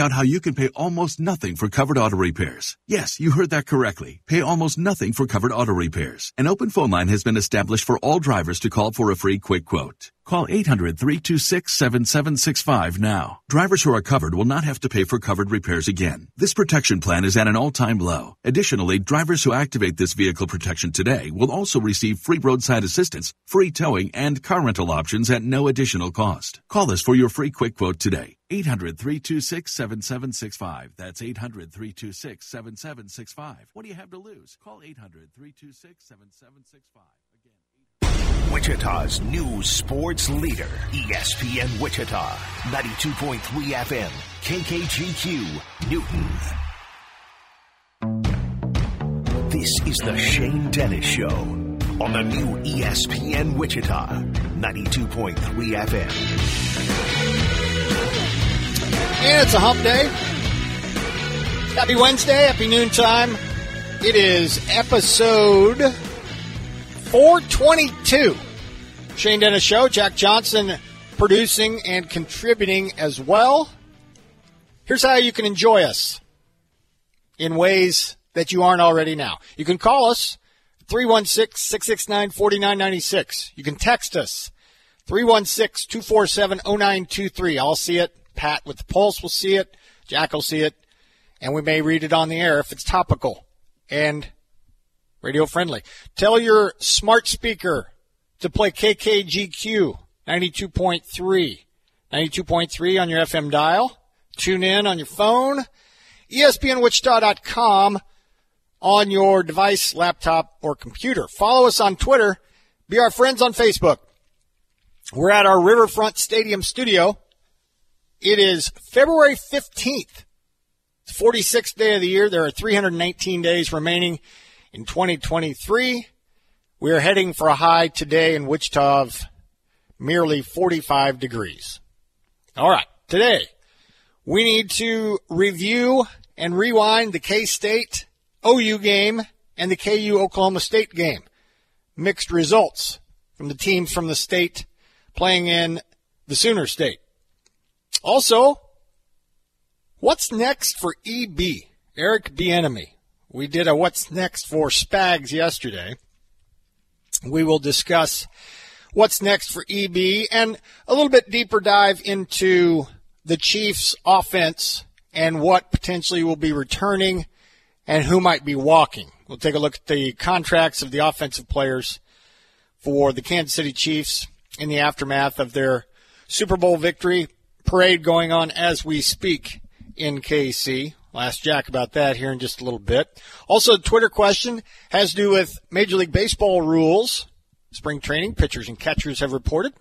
find out how you can pay almost nothing for covered auto repairs. Yes, you heard that correctly. Pay almost nothing for covered auto repairs. An open phone line has been established for all drivers to call for a free quick quote. Call 800-326-7765 now. Drivers who are covered will not have to pay for covered repairs again. This protection plan is at an all-time low. Additionally, drivers who activate this vehicle protection today will also receive free roadside assistance, free towing, and car rental options at no additional cost. Call us for your free quick quote today. 800-326-7765. That's 800-326-7765. What do you have to lose? Call 800-326-7765. Wichita's new sports leader, ESPN Wichita, 92.3 FM, KKGQ, Newton. This is the Shane Dennis Show on the new ESPN Wichita, 92.3 FM. And it's a hump day. Happy Wednesday, happy noontime. It is episode 422. Shane Dennis Show, Jack Johnson producing and contributing as well. Here's how you can enjoy us in ways that you aren't already now. You can call us 316 669 4996. You can text us 316 247 0923. I'll see it. Pat with the Pulse will see it. Jack will see it. And we may read it on the air if it's topical and radio friendly. Tell your smart speaker to play KKGQ 92.3. 92.3 on your FM dial. Tune in on your phone. ESPNWichita.com on your device, laptop, or computer. Follow us on Twitter. Be our friends on Facebook. We're at our Riverfront Stadium studio. It is February 15th. It's 46th day of the year. There are 319 days remaining in 2023. We are heading for a high today in Wichita of merely 45 degrees. All right. Today, we need to review and rewind the K State OU game and the KU Oklahoma State game. Mixed results from the teams from the state playing in the Sooner State. Also, what's next for EB? Eric Bieniemy. We did a what's next for Spags yesterday. We will discuss what's next for EB and a little bit deeper dive into the Chiefs offense and what potentially will be returning and who might be walking. We'll take a look at the contracts of the offensive players for the Kansas City Chiefs in the aftermath of their Super Bowl victory parade going on as we speak in KC. I'll ask Jack about that here in just a little bit. Also, Twitter question has to do with Major League Baseball rules. Spring training, pitchers and catchers have reported.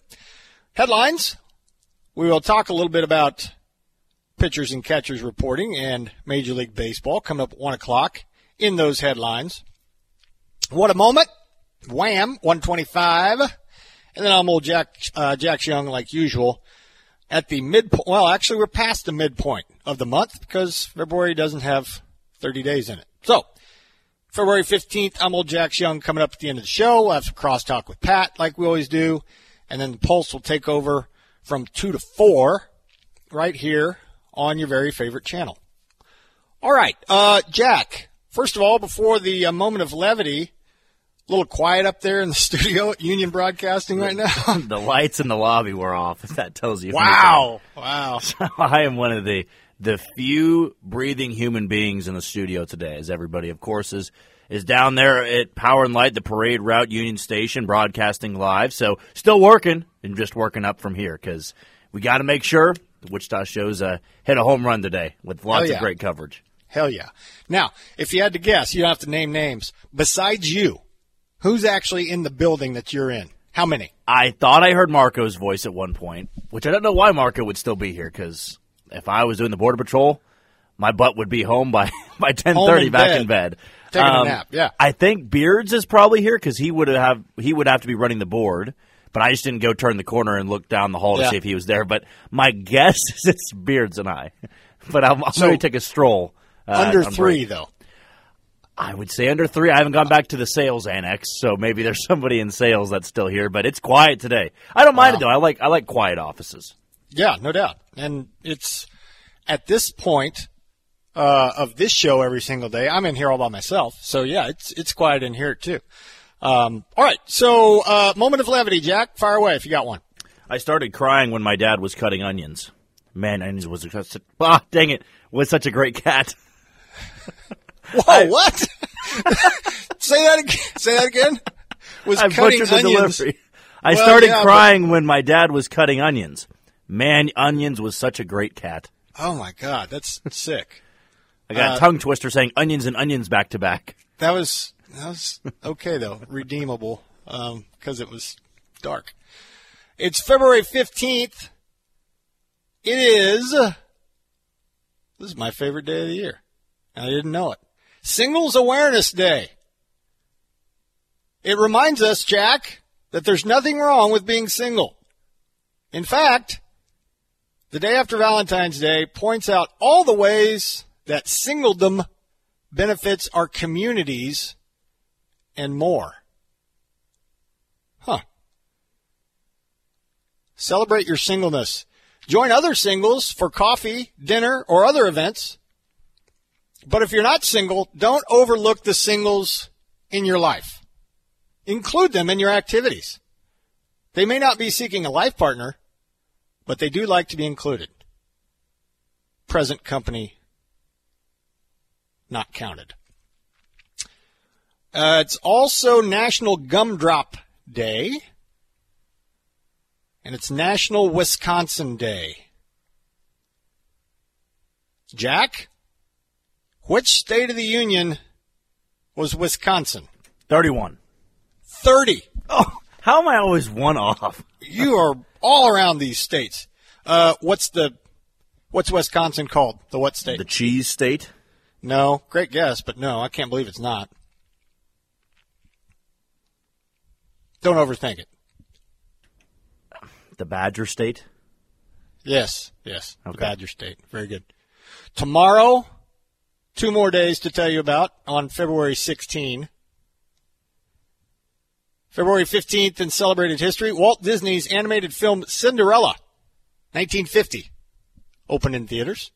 Headlines. We will talk a little bit about pitchers and catchers reporting and Major League Baseball coming up at 1 o'clock in those headlines. What a moment. Wham, 125. And then I'm old Jack, uh, Jack Young, like usual, at the midpoint. Well, actually, we're past the midpoint of the month because February doesn't have 30 days in it. So, February 15th, I'm old Jack Young coming up at the end of the show. We'll have some crosstalk with Pat like we always do. And then the Pulse will take over from 2 to 4 right here on your very favorite channel. All right, uh, Jack, first of all, before the uh, moment of levity, a little quiet up there in the studio at Union Broadcasting right now. the lights in the lobby were off. If that tells you. Wow! Wow! So I am one of the the few breathing human beings in the studio today, as everybody, of course, is is down there at Power and Light, the Parade Route Union Station, broadcasting live. So still working and just working up from here because we got to make sure the Wichita shows uh, hit a home run today with lots yeah. of great coverage. Hell yeah! Now, if you had to guess, you don't have to name names. Besides you, who's actually in the building that you're in? How many? I thought I heard Marco's voice at one point, which I don't know why Marco would still be here because if I was doing the border patrol, my butt would be home by by ten thirty, back bed. in bed, taking um, a nap. Yeah, I think Beards is probably here because he would have he would have to be running the board. But I just didn't go turn the corner and look down the hall to yeah. see if he was there. But my guess is it's Beards and I. But I'll, I'm so, to take a stroll. Uh, under three, break. though. I would say under three. I haven't gone back to the sales annex, so maybe there's somebody in sales that's still here. But it's quiet today. I don't mind wow. it though. I like I like quiet offices. Yeah, no doubt, and it's at this point uh, of this show every single day, I'm in here all by myself. So yeah, it's it's quiet in here too. Um, all right, so uh, moment of levity, Jack. Fire away if you got one. I started crying when my dad was cutting onions. Man, onions was a, ah, dang it, was such a great cat. Whoa, I, what? say that again. Say that again. Was I cutting onions. the delivery. I Well, started yeah, crying when my dad was cutting onions. Man, onions was such a great cat. Oh my god, that's sick. I got Uh, a tongue twister saying onions and onions back to back. That was that was okay though, redeemable because it was dark. It's February fifteenth. It is. This is my favorite day of the year. I didn't know it. Singles Awareness Day. It reminds us, Jack, that there's nothing wrong with being single. In fact, the day after Valentine's Day points out all the ways that singledom benefits our communities and more. Huh. Celebrate your singleness. Join other singles for coffee, dinner, or other events. But if you're not single, don't overlook the singles in your life. Include them in your activities. They may not be seeking a life partner, but they do like to be included. Present company not counted. Uh, it's also National Gumdrop Day, and it's National Wisconsin Day. Jack, which state of the union was Wisconsin? 31. 30. Oh, how am I always one off? You are all around these states. Uh, what's the what's Wisconsin called? The what state? The cheese state? No, great guess, but no, I can't believe it's not. Don't overthink it. The Badger state? Yes, yes. The Badger State. Very good. Tomorrow, two more days to tell you about on February 16. February 15th in celebrated history, Walt Disney's animated film Cinderella, 1950, opened in theaters.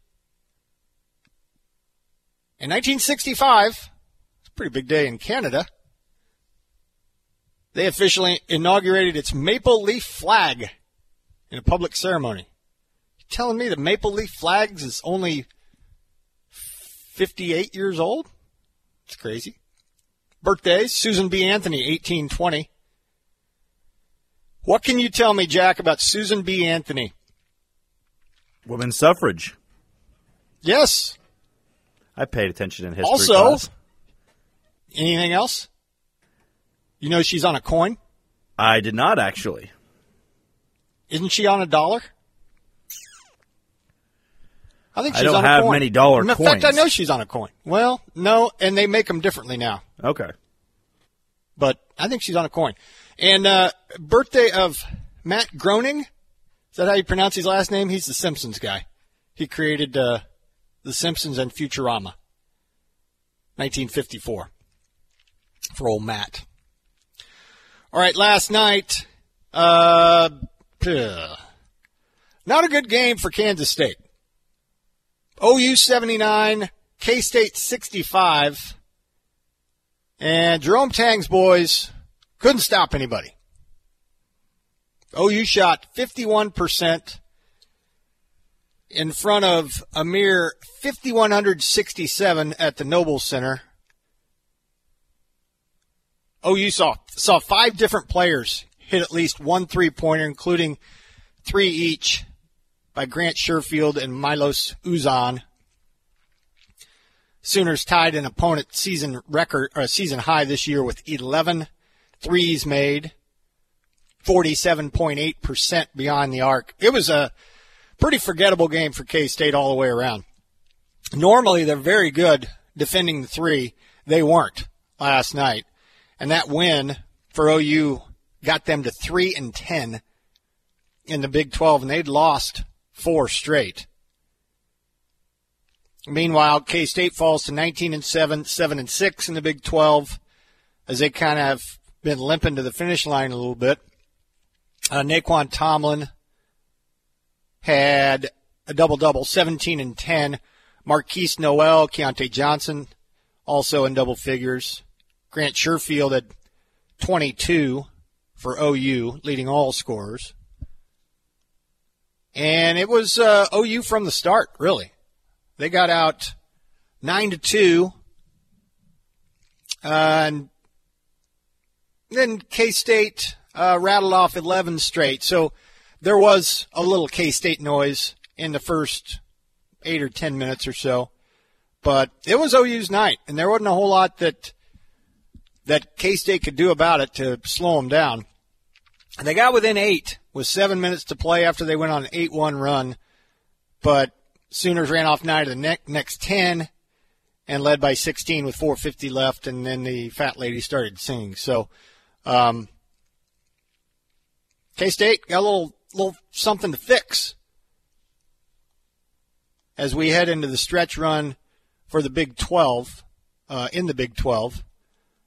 In 1965, it's a pretty big day in Canada, they officially inaugurated its maple leaf flag in a public ceremony. You telling me the maple leaf flags is only 58 years old? It's crazy. Birthdays, Susan B. Anthony, 1820. What can you tell me, Jack, about Susan B. Anthony? Women's suffrage. Yes. I paid attention in history Also- class. Anything else? You know she's on a coin? I did not actually. Isn't she on a dollar? I think she's I don't on a have coin. many dollar In fact, I know she's on a coin. Well, no, and they make them differently now. Okay. but I think she's on a coin. And uh, birthday of Matt Groening. Is that how you pronounce his last name? He's the Simpsons guy. He created uh, the Simpsons and Futurama. 1954 for old Matt. All right, last night, uh, not a good game for Kansas State. OU 79, K State 65. And Jerome Tang's boys couldn't stop anybody. OU shot 51% in front of a mere 5,167 at the Noble Center. OU saw, saw five different players hit at least one three pointer, including three each by Grant Sherfield and Milos Uzan. Sooners tied an opponent season record or season high this year with 11 threes made, 47.8% beyond the arc. It was a pretty forgettable game for K State all the way around. Normally they're very good defending the three. They weren't last night. And that win for OU got them to 3 and 10 in the Big 12 and they'd lost four straight. Meanwhile, K State falls to 19 and 7, 7 and 6 in the Big 12 as they kind of been limping to the finish line a little bit. Uh, Nae'Qwan Tomlin had a double double, 17 and 10. Markquis Nowell, Keyontae Johnson, also in double figures. Grant Sherfield had 22 for OU, leading all scorers. And it was uh, OU from the start, really. They got out nine to two, uh, and then K State uh, rattled off eleven straight. So there was a little K State noise in the first eight or ten minutes or so, but it was OU's night, and there wasn't a whole lot that that K State could do about it to slow them down. And they got within eight with seven minutes to play after they went on an 8 1 run. But Sooners ran off nine of the ne- next 10 and led by 16 with 450 left. And then the fat lady started singing. So, um, K State got a little, little something to fix as we head into the stretch run for the Big 12, uh, in the Big 12.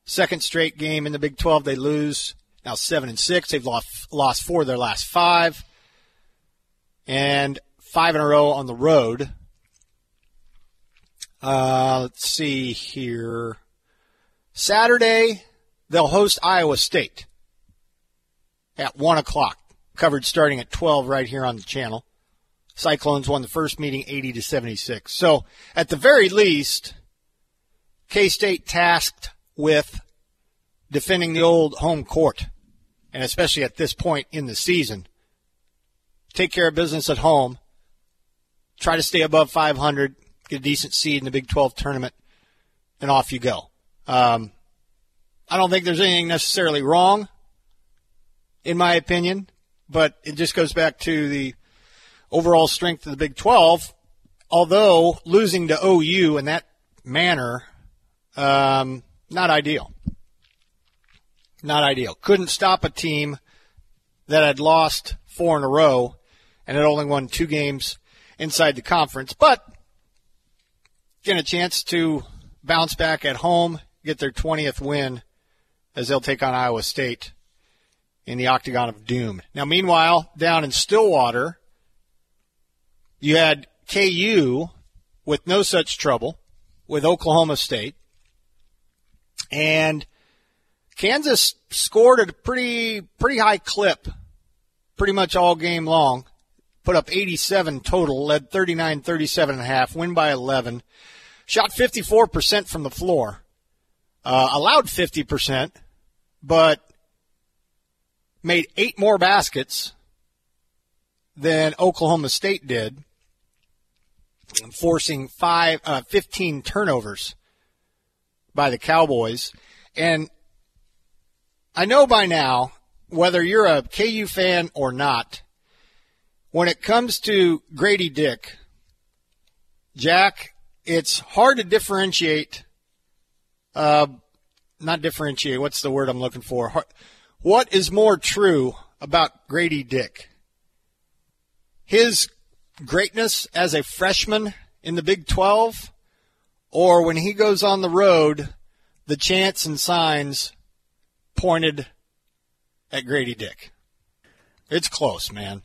Second straight game in the Big 12, they lose now seven and six. They've lost lost four of their last five, and five in a row on the road. Uh, let's see here. Saturday, they'll host Iowa State at one o'clock. Covered starting at twelve right here on the channel. Cyclones won the first meeting 80 to 76. So at the very least, K State tasked with defending the old home court and especially at this point in the season. Take care of business at home. Try to stay above 500, get a decent seed in the Big 12 tournament, and off you go. Um, I don't think there's anything necessarily wrong, in my opinion, but it just goes back to the overall strength of the Big 12. Although losing to OU in that manner, um, not ideal not ideal. Couldn't stop a team that had lost four in a row and had only won two games inside the conference, but getting a chance to bounce back at home, get their 20th win as they'll take on Iowa State in the Octagon of Doom. Now, meanwhile, down in Stillwater, you had KU with no such trouble with Oklahoma State. And Kansas scored at a pretty pretty high clip, pretty much all game long. Put up 87 total, led 39 37 and a half, win by 11. Shot 54% from the floor. Uh, allowed 50%, but made eight more baskets than Oklahoma State did, forcing five, uh, 15 turnovers by the Cowboys. And I know by now, whether you're a KU fan or not, when it comes to Grady Dick, Jack, it's hard to differentiate. Uh, not differentiate. What's the word I'm looking for? What is more true about Grady Dick? His greatness as a freshman in the Big 12, or when he goes on the road, the chants and signs pointed at Grady Dick. It's close, man.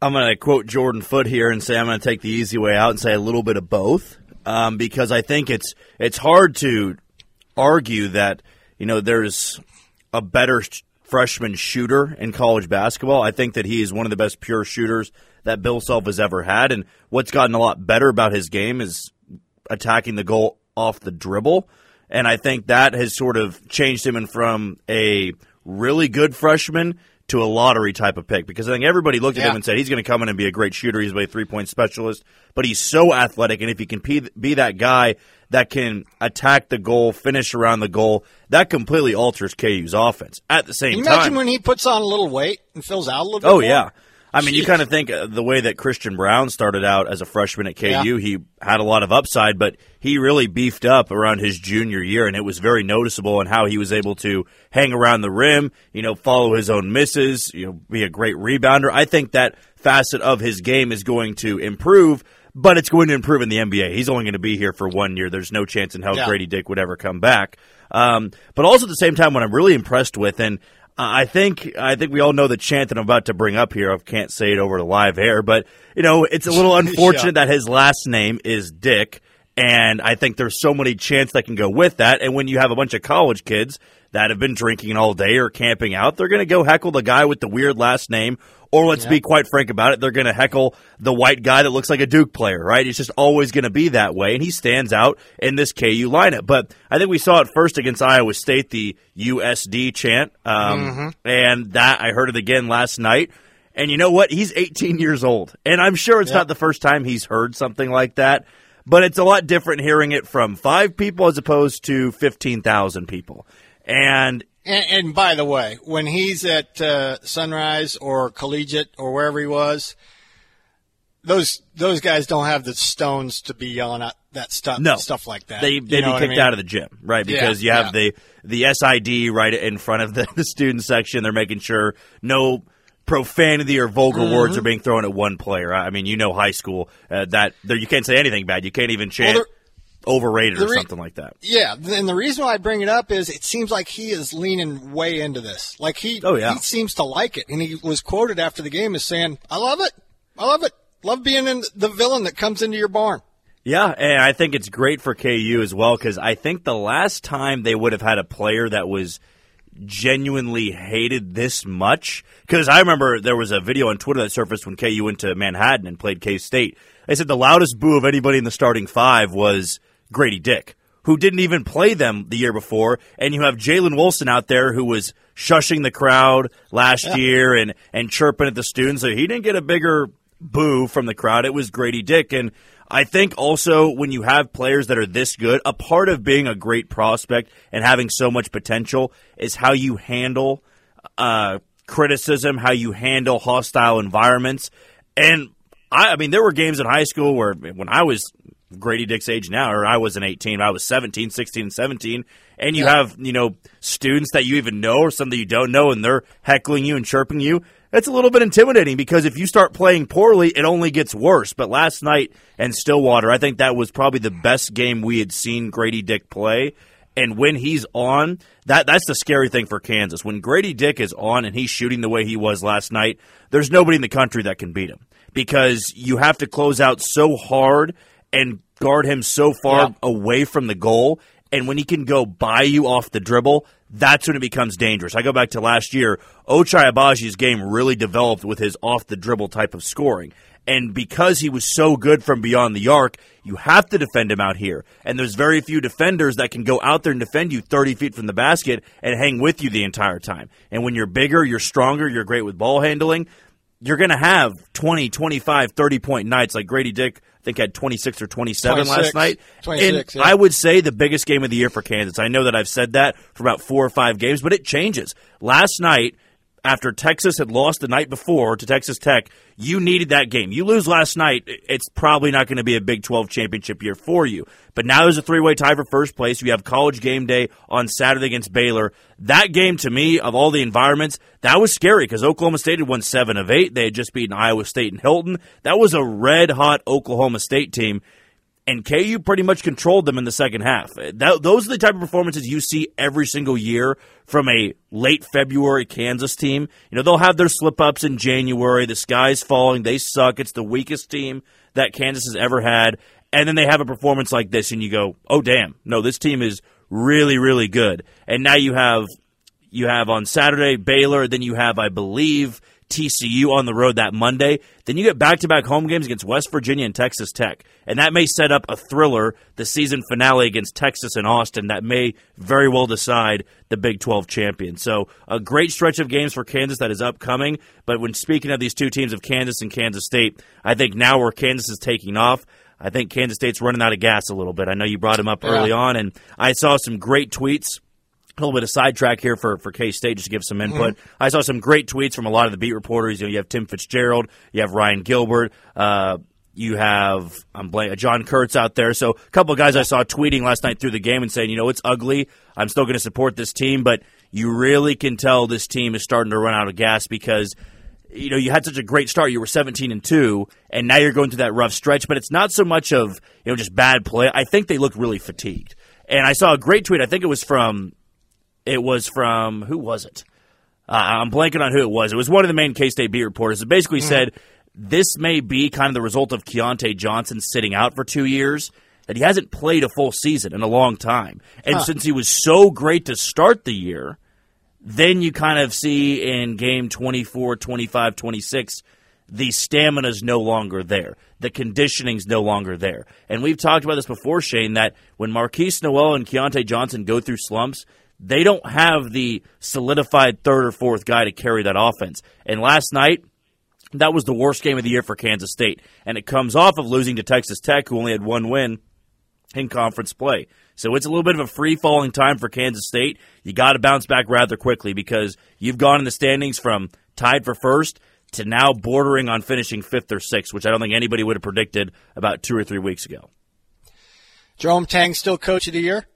I'm going to quote Jordan Foot here and say I'm going to take the easy way out and say a little bit of both, um, because I think it's it's hard to argue that you know there's a better freshman shooter in college basketball. I think that he is one of the best pure shooters that Bill Self has ever had, and what's gotten a lot better about his game is attacking the goal off the dribble. And I think that has sort of changed him from a really good freshman to a lottery type of pick because I think everybody looked at yeah. him and said he's going to come in and be a great shooter. He's a three point specialist, but he's so athletic. And if he can be that guy that can attack the goal, finish around the goal, that completely alters KU's offense. At the same can you time, imagine when he puts on a little weight and fills out a little bit. Oh more? yeah. I mean, Jeez. you kind of think uh, the way that Christian Braun started out as a freshman at KU, yeah. he had a lot of upside, but he really beefed up around his junior year, and it was very noticeable in how he was able to hang around the rim, you know, follow his own misses, you know, be a great rebounder. I think that facet of his game is going to improve, but it's going to improve in the NBA. He's only going to be here for one year. There's no chance in hell yeah. Grady Dick would ever come back. Um, but also at the same time, what I'm really impressed with, and I think I think we all know the chant that I'm about to bring up here. I can't say it over the live air, but you know it's a little unfortunate yeah. that his last name is Dick, and I think there's so many chants that can go with that. And when you have a bunch of college kids that have been drinking all day or camping out, they're going to go heckle the guy with the weird last name or let's be quite frank about it, they're going to heckle the white guy that looks like a Duke player, right? It's just always going to be that way, and he stands out in this KU lineup. But I think we saw it first against Iowa State, the USD chant, um, mm-hmm. and that I heard it again last night. And you know what? He's 18 years old, and I'm sure it's yep. not the first time he's heard something like that. But it's a lot different hearing it from five people as opposed to 15,000 people. And and, and, by the way, when he's at uh, Sunrise or Collegiate or wherever he was, those those guys don't have the stones to be yelling at that stuff. No, stuff like that. They they be kicked I mean? out of the gym, right? Because yeah, you have yeah. the the SID right in front of the, the student section. They're making sure no profanity or vulgar mm-hmm. words are being thrown at one player. I mean, you know, high school uh, that there, you can't say anything bad. You can't even chant. Well, overrated or something like that. Yeah, and the reason why I bring it up is it seems like he is leaning way into this. Like he, oh yeah, he seems to like it, and he was quoted after the game as saying, "I love it, I love it, love being in the villain that comes into your barn." Yeah, and I think it's great for KU as well because I think the last time they would have had a player that was genuinely hated this much because I remember there was a video on Twitter that surfaced when KU went to Manhattan and played K State. They said the loudest boo of anybody in the starting five was Grady Dick, who didn't even play them the year before, and you have Jalen Wilson out there who was shushing the crowd last yeah. year and and chirping at the students. So he didn't get a bigger boo from the crowd. It was Grady Dick, and I think also when you have players that are this good, a part of being a great prospect and having so much potential is how you handle uh, criticism, how you handle hostile environments, and I, I mean, there were games in high school where when I was Grady Dick's age now, or I wasn't 18, I was 17, 16, and 17, and you yeah. have, you know, students that you even know or some that you don't know, and they're heckling you and chirping you, it's a little bit intimidating because if you start playing poorly, it only gets worse. But last night and Stillwater, I think that was probably the best game we had seen Grady Dick play. And when he's on, that that's the scary thing for Kansas. When Grady Dick is on and he's shooting the way he was last night, there's nobody in the country that can beat him because you have to close out so hard and guard him so far yeah. away from the goal. And when he can go by you off the dribble, that's when it becomes dangerous. I go back to last year. Ochai Agbaji's game really developed with his off the dribble type of scoring. And because he was so good from beyond the arc, you have to defend him out here. And there's very few defenders that can go out there and defend you 30 feet from the basket and hang with you the entire time. And when you're bigger, you're stronger, you're great with ball handling, you're going to have 20, 25, 30 point nights like Grady Dick I think had 26 or 27 last night. and yeah. I would say the biggest game of the year for Kansas. I know that I've said that for about four or five games, but it changes. Last night, after Texas had lost the night before to Texas Tech, you needed that game. You lose last night, it's probably not going to be a Big 12 championship year for you. But now there's a three way tie for first place. You have college game day on Saturday against Baylor. That game, to me, of all the environments, that was scary because Oklahoma State had won seven of eight. They had just beaten Iowa State and Hilton. That was a red hot Oklahoma State team and KU pretty much controlled them in the second half. That, those are the type of performances you see every single year from a late February Kansas team. You know, they'll have their slip ups in January. The sky's falling. They suck. It's the weakest team that Kansas has ever had. And then they have a performance like this, and you go, oh, damn. No, this team is really, really good. And now you have. You have on Saturday Baylor, then you have, I believe, TCU on the road that Monday. Then you get back to back home games against West Virginia and Texas Tech. And that may set up a thriller, the season finale against Texas and Austin, that may very well decide the Big 12 champion. So a great stretch of games for Kansas that is upcoming. But when speaking of these two teams of Kansas and Kansas State, I think now where Kansas is taking off, I think Kansas State's running out of gas a little bit. I know you brought him up yeah. early on, and I saw some great tweets a little bit of sidetrack here for, for K State just to give some input. Mm-hmm. I saw some great tweets from a lot of the beat reporters. You know, you have Tim Fitzgerald, you have Ryan Gilbert, uh, you have I'm blank, John Kurtz out there. So a couple of guys I saw tweeting last night through the game and saying, you know, it's ugly. I'm still going to support this team, but you really can tell this team is starting to run out of gas because you know you had such a great start. You were 17 and two, and now you're going through that rough stretch. But it's not so much of you know just bad play. I think they look really fatigued. And I saw a great tweet. I think it was from it was from who was it? Uh, I'm blanking on who it was. It was one of the main K State beat reporters. It basically mm. said this may be kind of the result of Keyontae Johnson sitting out for two years. That he hasn't played a full season in a long time. And huh. since he was so great to start the year, then you kind of see in game 24, 25, 26, the stamina is no longer there. The conditioning's no longer there. And we've talked about this before, Shane, that when Markquis Nowell and Keyontae Johnson go through slumps, they don't have the solidified third or fourth guy to carry that offense. And last night, that was the worst game of the year for Kansas State. And it comes off of losing to Texas Tech, who only had one win in conference play. So it's a little bit of a free falling time for Kansas State. You got to bounce back rather quickly because you've gone in the standings from tied for first to now bordering on finishing fifth or sixth, which I don't think anybody would have predicted about two or three weeks ago. Jerome Tang still coach of the year?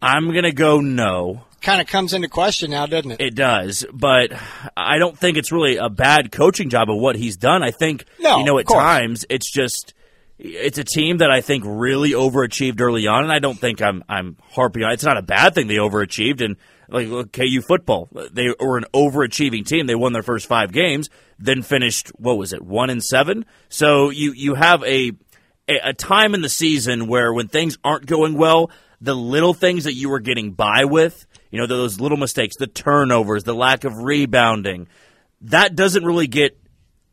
I'm going to go no. Kind of comes into question now, doesn't it? It does, but I don't think it's really a bad coaching job of what he's done. I think, no, you know, at times it's just it's a team that I think really overachieved early on, and I don't think I'm I'm harping on. It's not a bad thing they overachieved, and like look, KU football, they were an overachieving team. They won their first five games, then finished what was it, one and seven. So you you have a a time in the season where when things aren't going well, the little things that you were getting by with, you know, those little mistakes, the turnovers, the lack of rebounding, that doesn't really get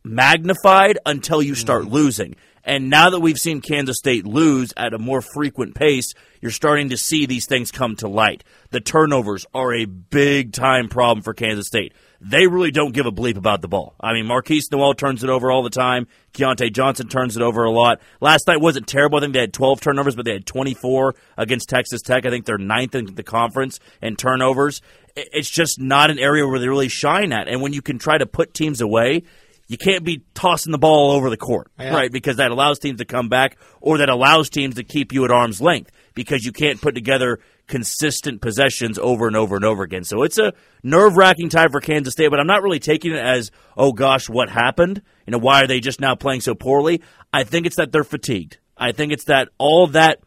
magnified until you start mm-hmm. losing. And now that we've seen Kansas State lose at a more frequent pace, you're starting to see these things come to light. The turnovers are a big time problem for Kansas State. They really don't give a bleep about the ball. I mean, Markquis Nowell turns it over all the time. Keyontae Johnson turns it over a lot. Last night wasn't terrible. I think they had 12 turnovers, but they had 24 against Texas Tech. I think they're ninth in the conference in turnovers. It's just not an area where they really shine at. And when you can try to put teams away, you can't be tossing the ball all over the court, yeah. right? Because that allows teams to come back or that allows teams to keep you at arm's length because you can't put together consistent possessions over and over and over again. So it's a nerve wracking time for Kansas State, but I'm not really taking it as, oh gosh, what happened? You know, why are they just now playing so poorly? I think it's that they're fatigued. I think it's that all that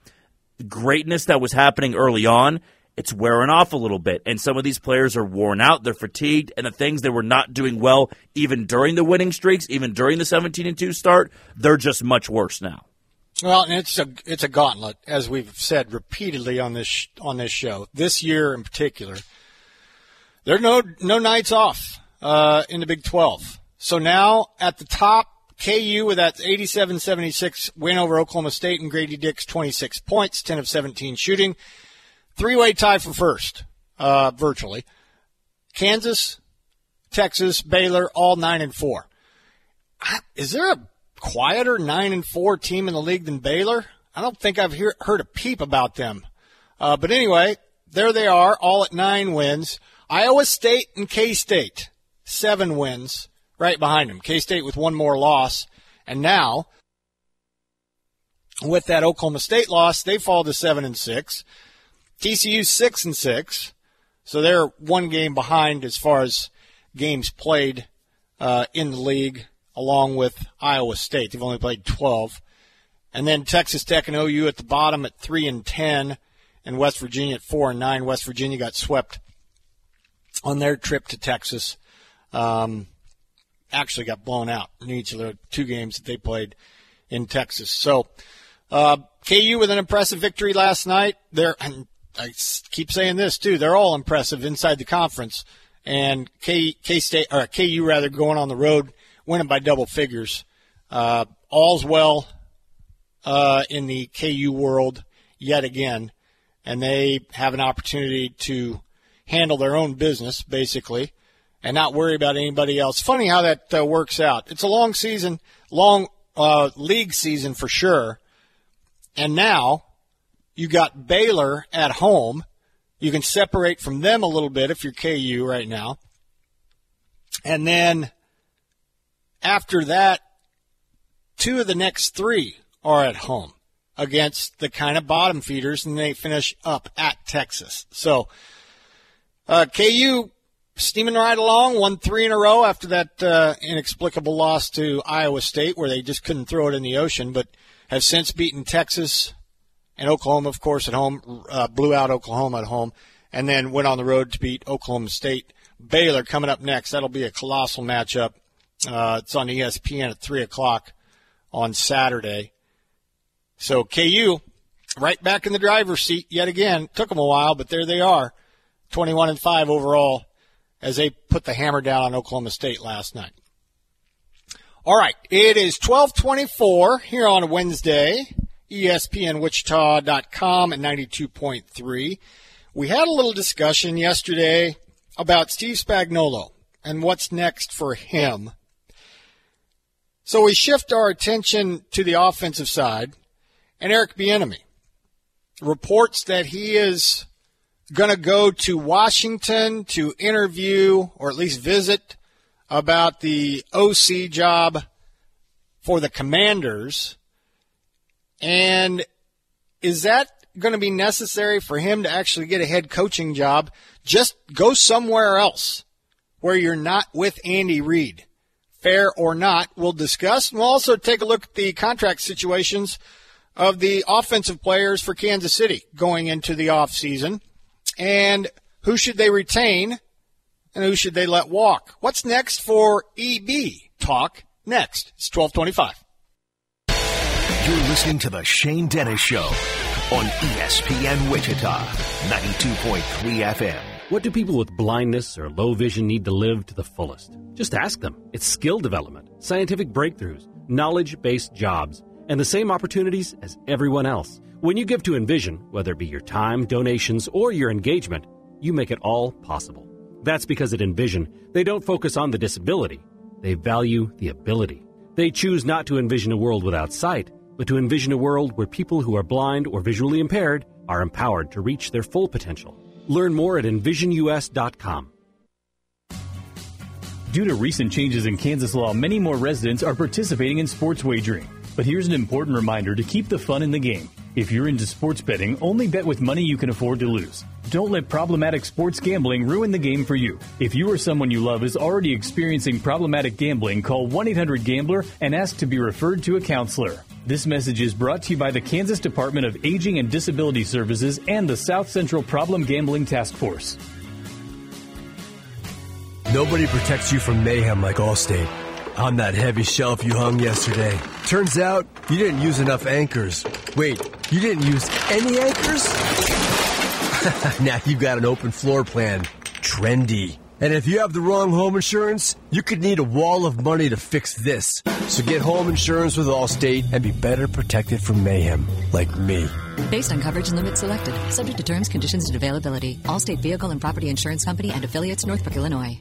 greatness that was happening early on it's wearing off a little bit. And some of these players are worn out, they're fatigued, and the things they were not doing well even during the winning streaks, even during the 17 and 2 start, they're just much worse now. Well, it's a it's a gauntlet, as we've said repeatedly on this on this show. This year in particular, there are no no nights off uh, in the Big 12. So now at the top, KU with that 87-76 win over Oklahoma State and Grady Dick's 26 points, 10 of 17 shooting. Three way tie for first, uh, virtually. Kansas, Texas, Baylor, all nine and four. Is there a quieter nine and four team in the league than Baylor? I don't think I've hear, heard a peep about them. Uh, but anyway, there they are, all at nine wins. Iowa State and K State, seven wins right behind them. K State with one more loss. And now, with that Oklahoma State loss, they fall to seven and six. TCU six and six, so they're one game behind as far as games played uh, in the league, along with Iowa State. They've only played twelve, and then Texas Tech and OU at the bottom at three and ten, and West Virginia at four and nine. West Virginia got swept on their trip to Texas. Um, actually, got blown out in each of the two games that they played in Texas. So. Uh, KU with an impressive victory last night. They're I keep saying this too. They're all impressive inside the conference, and K K State or KU rather going on the road, winning by double figures. Uh, all's well uh, in the KU world yet again, and they have an opportunity to handle their own business basically, and not worry about anybody else. Funny how that uh, works out. It's a long season, long uh, league season for sure, and now you got Baylor at home. You can separate from them a little bit if you're KU right now. And then after that, two of the next three are at home against the kind of bottom feeders, and they finish up at Texas. So uh, KU steaming right along, won three in a row after that uh, inexplicable loss to Iowa State, where they just couldn't throw it in the ocean, but have since beaten Texas, and Oklahoma, of course, at home, uh, blew out Oklahoma at home, and then went on the road to beat Oklahoma State. Baylor coming up next. That'll be a colossal matchup. Uh, it's on ESPN at 3 o'clock on Saturday. So KU right back in the driver's seat yet again. Took them a while, but there they are. 21 and 5 overall as they put the hammer down on Oklahoma State last night. All right, it is 1224 here on Wednesday, ESPNWichita.com at 92.3. We had a little discussion yesterday about Steve Spagnuolo and what's next for him. So we shift our attention to the offensive side and Eric Bieniemy reports that he is going to go to Washington to interview or at least visit about the OC job for the Commanders. And is that going to be necessary for him to actually get a head coaching job? Just go somewhere else where you're not with Andy Reid. Fair or not, we'll discuss. And we'll also take a look at the contract situations of the offensive players for Kansas City going into the offseason and who should they retain and who should they let walk. What's next for EB? Talk next. It's 1225. You're listening to the Shane Dennis Show on ESPN Wichita, 92.3 FM. What do people with blindness or low vision need to live to the fullest? Just ask them. It's skill development, scientific breakthroughs, knowledge based jobs and the same opportunities as everyone else. When you give to Envision, whether it be your time, donations, or your engagement, you make it all possible. That's because at Envision, they don't focus on the disability, they value the ability. They choose not to envision a world without sight, but to envision a world where people who are blind or visually impaired are empowered to reach their full potential. Learn more at envisionus.com. Due to recent changes in Kansas law, many more residents are participating in sports wagering. But here's an important reminder to keep the fun in the game. If you're into sports betting, only bet with money you can afford to lose. Don't let problematic sports gambling ruin the game for you. If you or someone you love is already experiencing problematic gambling, call 1 800 Gambler and ask to be referred to a counselor. This message is brought to you by the Kansas Department of Aging and Disability Services and the South Central Problem Gambling Task Force. Nobody protects you from mayhem like Allstate on that heavy shelf you hung yesterday. Turns out you didn't use enough anchors. Wait, you didn't use any anchors? now you've got an open floor plan. Trendy. And if you have the wrong home insurance, you could need a wall of money to fix this. So get home insurance with Allstate and be better protected from mayhem, like me. Based on coverage and limits selected, subject to terms, conditions, and availability. Allstate Vehicle and Property Insurance Company and affiliates, Northbrook, Illinois.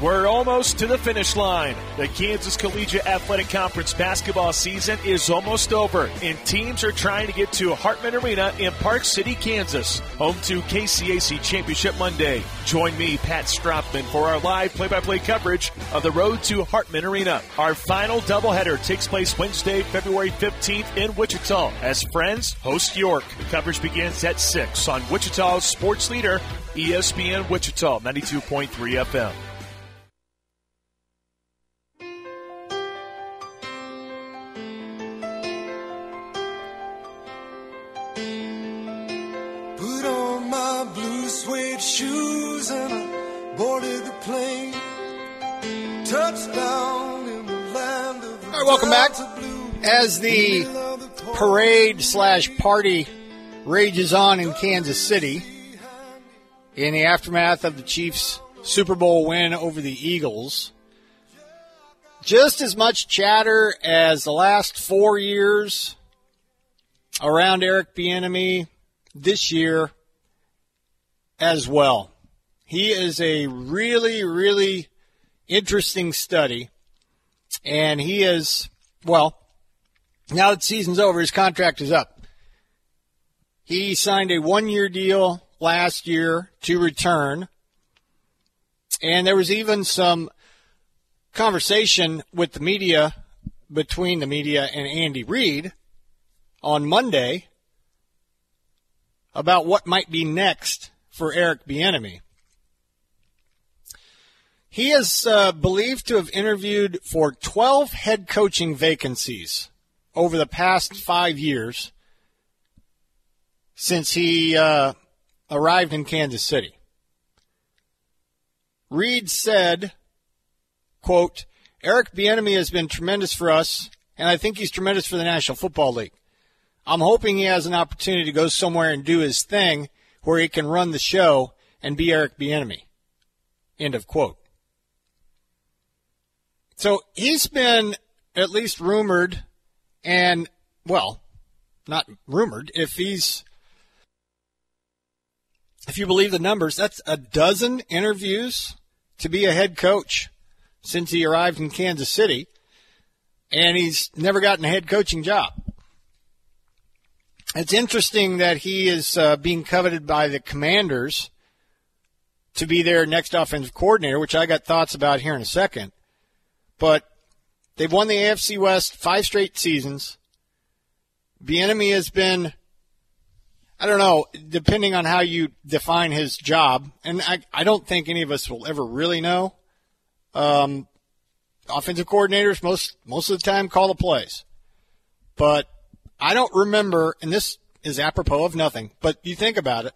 We're almost to the finish line. The Kansas Collegiate Athletic Conference basketball season is almost over, and teams are trying to get to Hartman Arena in Park City, Kansas, home to KCAC Championship Monday. Join me, Pat Stropman, for our live play-by-play coverage of the road to Hartman Arena. Our final doubleheader takes place Wednesday, February 15th in Wichita, as Friends host York. Coverage begins at 6 on Wichita's sports leader, ESPN Wichita, 92.3 FM. Put on my blue suede shoes and I boarded the plane. Touchdown in the land of the All right, welcome back. As the parade slash party rages on in Kansas City, in the aftermath of the Chiefs' Super Bowl win over the Eagles. Just as much chatter as the last four years around Eric Bieniemy this year as well. He is a really, really interesting study, and he is well. Now that season's over, his contract is up. He signed a one-year deal last year to return, and there was even some conversation with the media between the media and Andy Reid on Monday about what might be next for Eric Bieniemy. He is uh, believed to have interviewed for 12 head coaching vacancies over the past five years since he uh, arrived in Kansas City. Reid said, quote, Eric Bieniemy has been tremendous for us, and I think he's tremendous for the National Football League. I'm hoping he has an opportunity to go somewhere and do his thing where he can run the show and be Eric Bieniemy. End of quote. So he's been at least rumored and, well, not rumored. If he's, if you believe the numbers, that's a dozen interviews to be a head coach since he arrived in Kansas City, and he's never gotten a head coaching job. It's interesting that he is uh, being coveted by the Commanders to be their next offensive coordinator, which I got thoughts about here in a second. But they've won the AFC West five straight seasons. Bieniemy has been, I don't know, depending on how you define his job, and I, I don't think any of us will ever really know. Um, offensive coordinators most most of the time call the plays, but I don't remember, and this is apropos of nothing, but you think about it.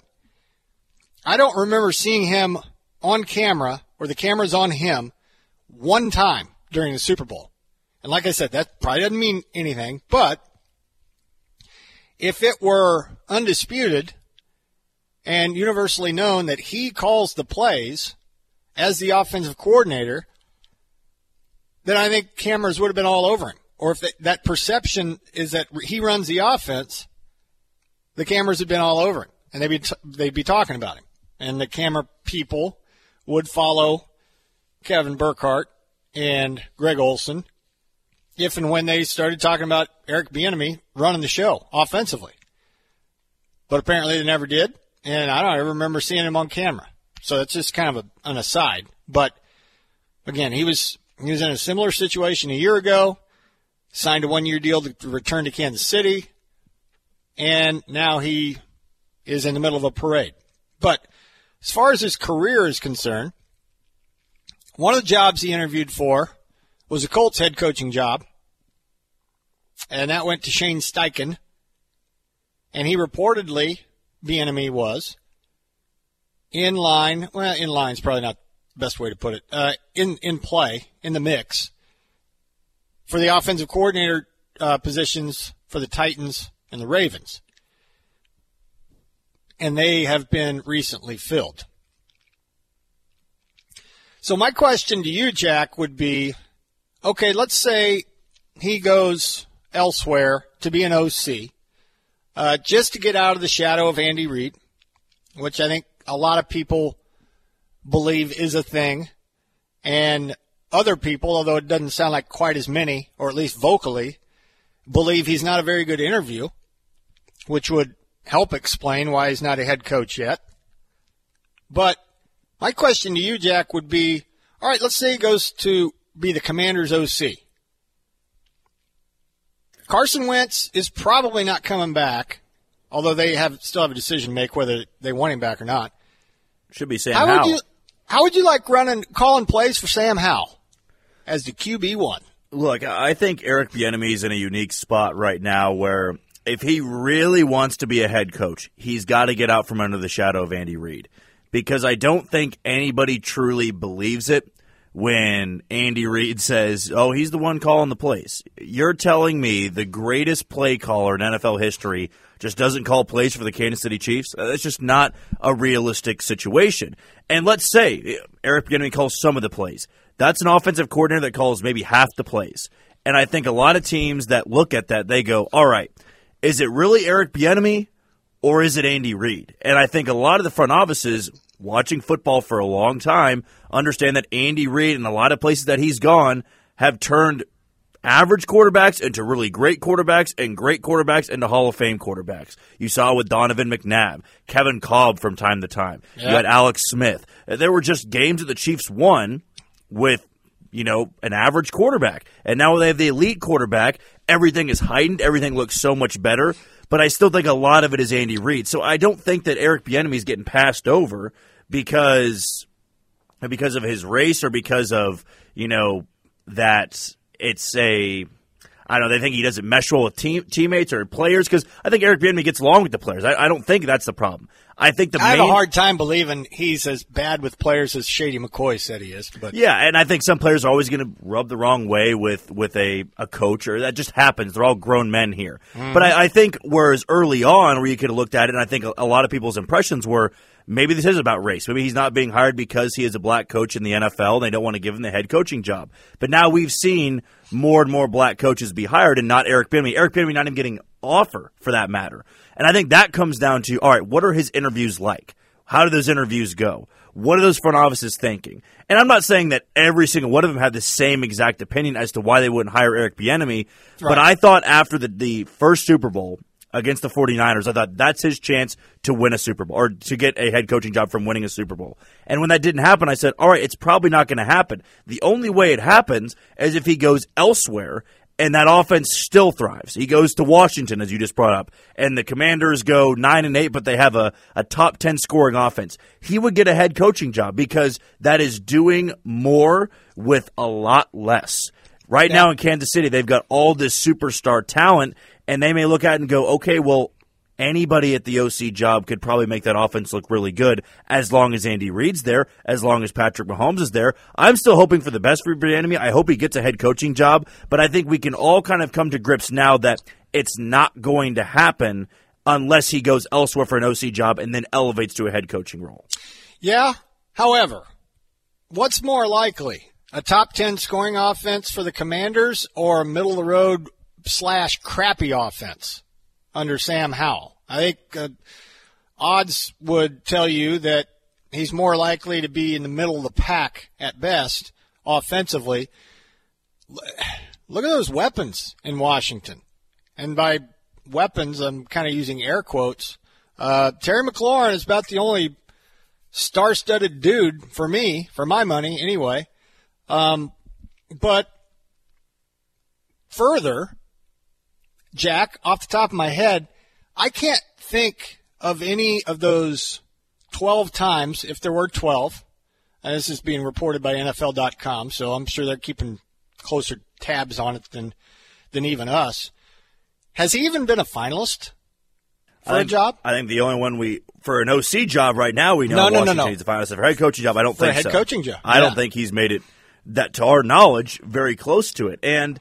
I don't remember seeing him on camera or the camera's on him one time during the Super Bowl. And like I said, that probably doesn't mean anything, but if it were undisputed and universally known that he calls the plays as the offensive coordinator, then I think cameras would have been all over him. Or if that perception is that he runs the offense, the cameras have been all over him, and they'd be t- they'd be talking about him, and the camera people would follow Kevin Burkhardt and Greg Olsen if and when they started talking about Eric Bieniemy running the show offensively. But apparently they never did, and I don't ever remember seeing him on camera. So that's just kind of a, an aside. But again, he was he was in a similar situation a year ago signed a one year deal to return to Kansas City, and now he is in the middle of a parade. But as far as his career is concerned, one of the jobs he interviewed for was a Colts head coaching job, and that went to Shane Steichen. And he reportedly, Bieniemy was in line. Well, in line is probably not the best way to put it. Uh, in in play in the mix for the offensive coordinator uh, positions for the Titans and the Ravens. And they have been recently filled. So my question to you, Jack, would be, okay, let's say he goes elsewhere to be an OC, uh, just to get out of the shadow of Andy Reid, which I think a lot of people believe is a thing. And other people, although it doesn't sound like quite as many, or at least vocally, believe he's not a very good interview, which would help explain why he's not a head coach yet. But my question to you, Jack, would be all right, let's say he goes to be the commander's OC. Carson Wentz is probably not coming back, although they have still have a decision to make whether they want him back or not. Should be Sam how Howell. Would you, how would you like running calling plays for Sam Howell as the QB one? Look, I think Eric Bieniemy is in a unique spot right now where if he really wants to be a head coach, he's got to get out from under the shadow of Andy Reid because I don't think anybody truly believes it when Andy Reid says, "Oh, he's the one calling the plays." You're telling me the greatest play caller in NFL history just doesn't call plays for the Kansas City Chiefs? Uh, That's just not a realistic situation. And let's say Eric Bieniemy calls some of the plays. That's an offensive coordinator that calls maybe half the plays. And I think a lot of teams that look at that, they go, "All right, is it really Eric Bieniemy or is it Andy Reid?" And I think a lot of the front offices watching football for a long time understand that Andy Reid and a lot of places that he's gone have turned average quarterbacks into really great quarterbacks and great quarterbacks into Hall of Fame quarterbacks. You saw with Donovan McNabb, Kevin Kolb from time to time. You had Alex Smith. There were just games that the Chiefs won with you know, an average quarterback. And now they have the elite quarterback. Everything is heightened. Everything looks so much better. But I still think a lot of it is Andy Reid. So I don't think that Eric Bieniemy is getting passed over because because of his race or because of you know that it's a I don't know. They think he doesn't mesh well with team, teammates or players because I think Eric Bieniemy gets along with the players. I, I don't think that's the problem. I think the I have main a hard time believing he's as bad with players as Shady McCoy said he is. But Yeah, and I think some players are always going to rub the wrong way with with a, a coach, or that just happens. They're all grown men here. Mhm. But I, I think whereas early on, where you could have looked at it, and I think a, a lot of people's impressions were maybe this is about race. Maybe he's not being hired because he is a black coach in the NFL. And they don't want to give him the head coaching job. But now we've seen more and more black coaches be hired, and not Eric Bieniemy. Eric Bieniemy not even getting offer for that matter. And I think that comes down to all right, what are his interviews like? How do those interviews go? What are those front offices thinking? And I'm not saying that every single one of them had the same exact opinion as to why they wouldn't hire Eric Bieniemy, but I thought after the, the first Super Bowl against the 49ers, I thought that's his chance to win a Super Bowl or to get a head coaching job from winning a Super Bowl. And when that didn't happen, I said, all right, it's probably not going to happen. The only way it happens is if he goes elsewhere and that offense still thrives. He goes to Washington, as you just brought up, and the Commanders go nine and eight, but they have a, a top ten scoring offense. He would get a head coaching job because that is doing more with a lot less. Right now in Kansas City, they've got all this superstar talent, and they may look at it and go, okay, well, anybody at the OC job could probably make that offense look really good as long as Andy Reid's there, as long as Patrick Mahomes is there. I'm still hoping for the best for Bieniemy. I hope he gets a head coaching job, but I think we can all kind of come to grips now that it's not going to happen unless he goes elsewhere for an OC job and then elevates to a head coaching role. Yeah. However, what's more likely? A top 10 scoring offense for the Commanders or a middle of the road slash crappy offense under Sam Howell? I think uh, odds would tell you that he's more likely to be in the middle of the pack at best offensively. Look at those weapons in Washington. And by weapons, I'm kind of using air quotes. Uh, Terry McLaurin is about the only star-studded dude for me, for my money anyway. Um, but further, Jack, off the top of my head, I can't think of any of those 12 times, if there were 12, and this is being reported by NFL.com, so I'm sure they're keeping closer tabs on it than than even us. Has he even been a finalist for I a think, job? I think the only one we for an OC job right now we know No, no, no, Washington no. needs a finalist for a head coaching job. I don't For a think head so. coaching job, I yeah. don't think he's made it that to our knowledge very close to it. And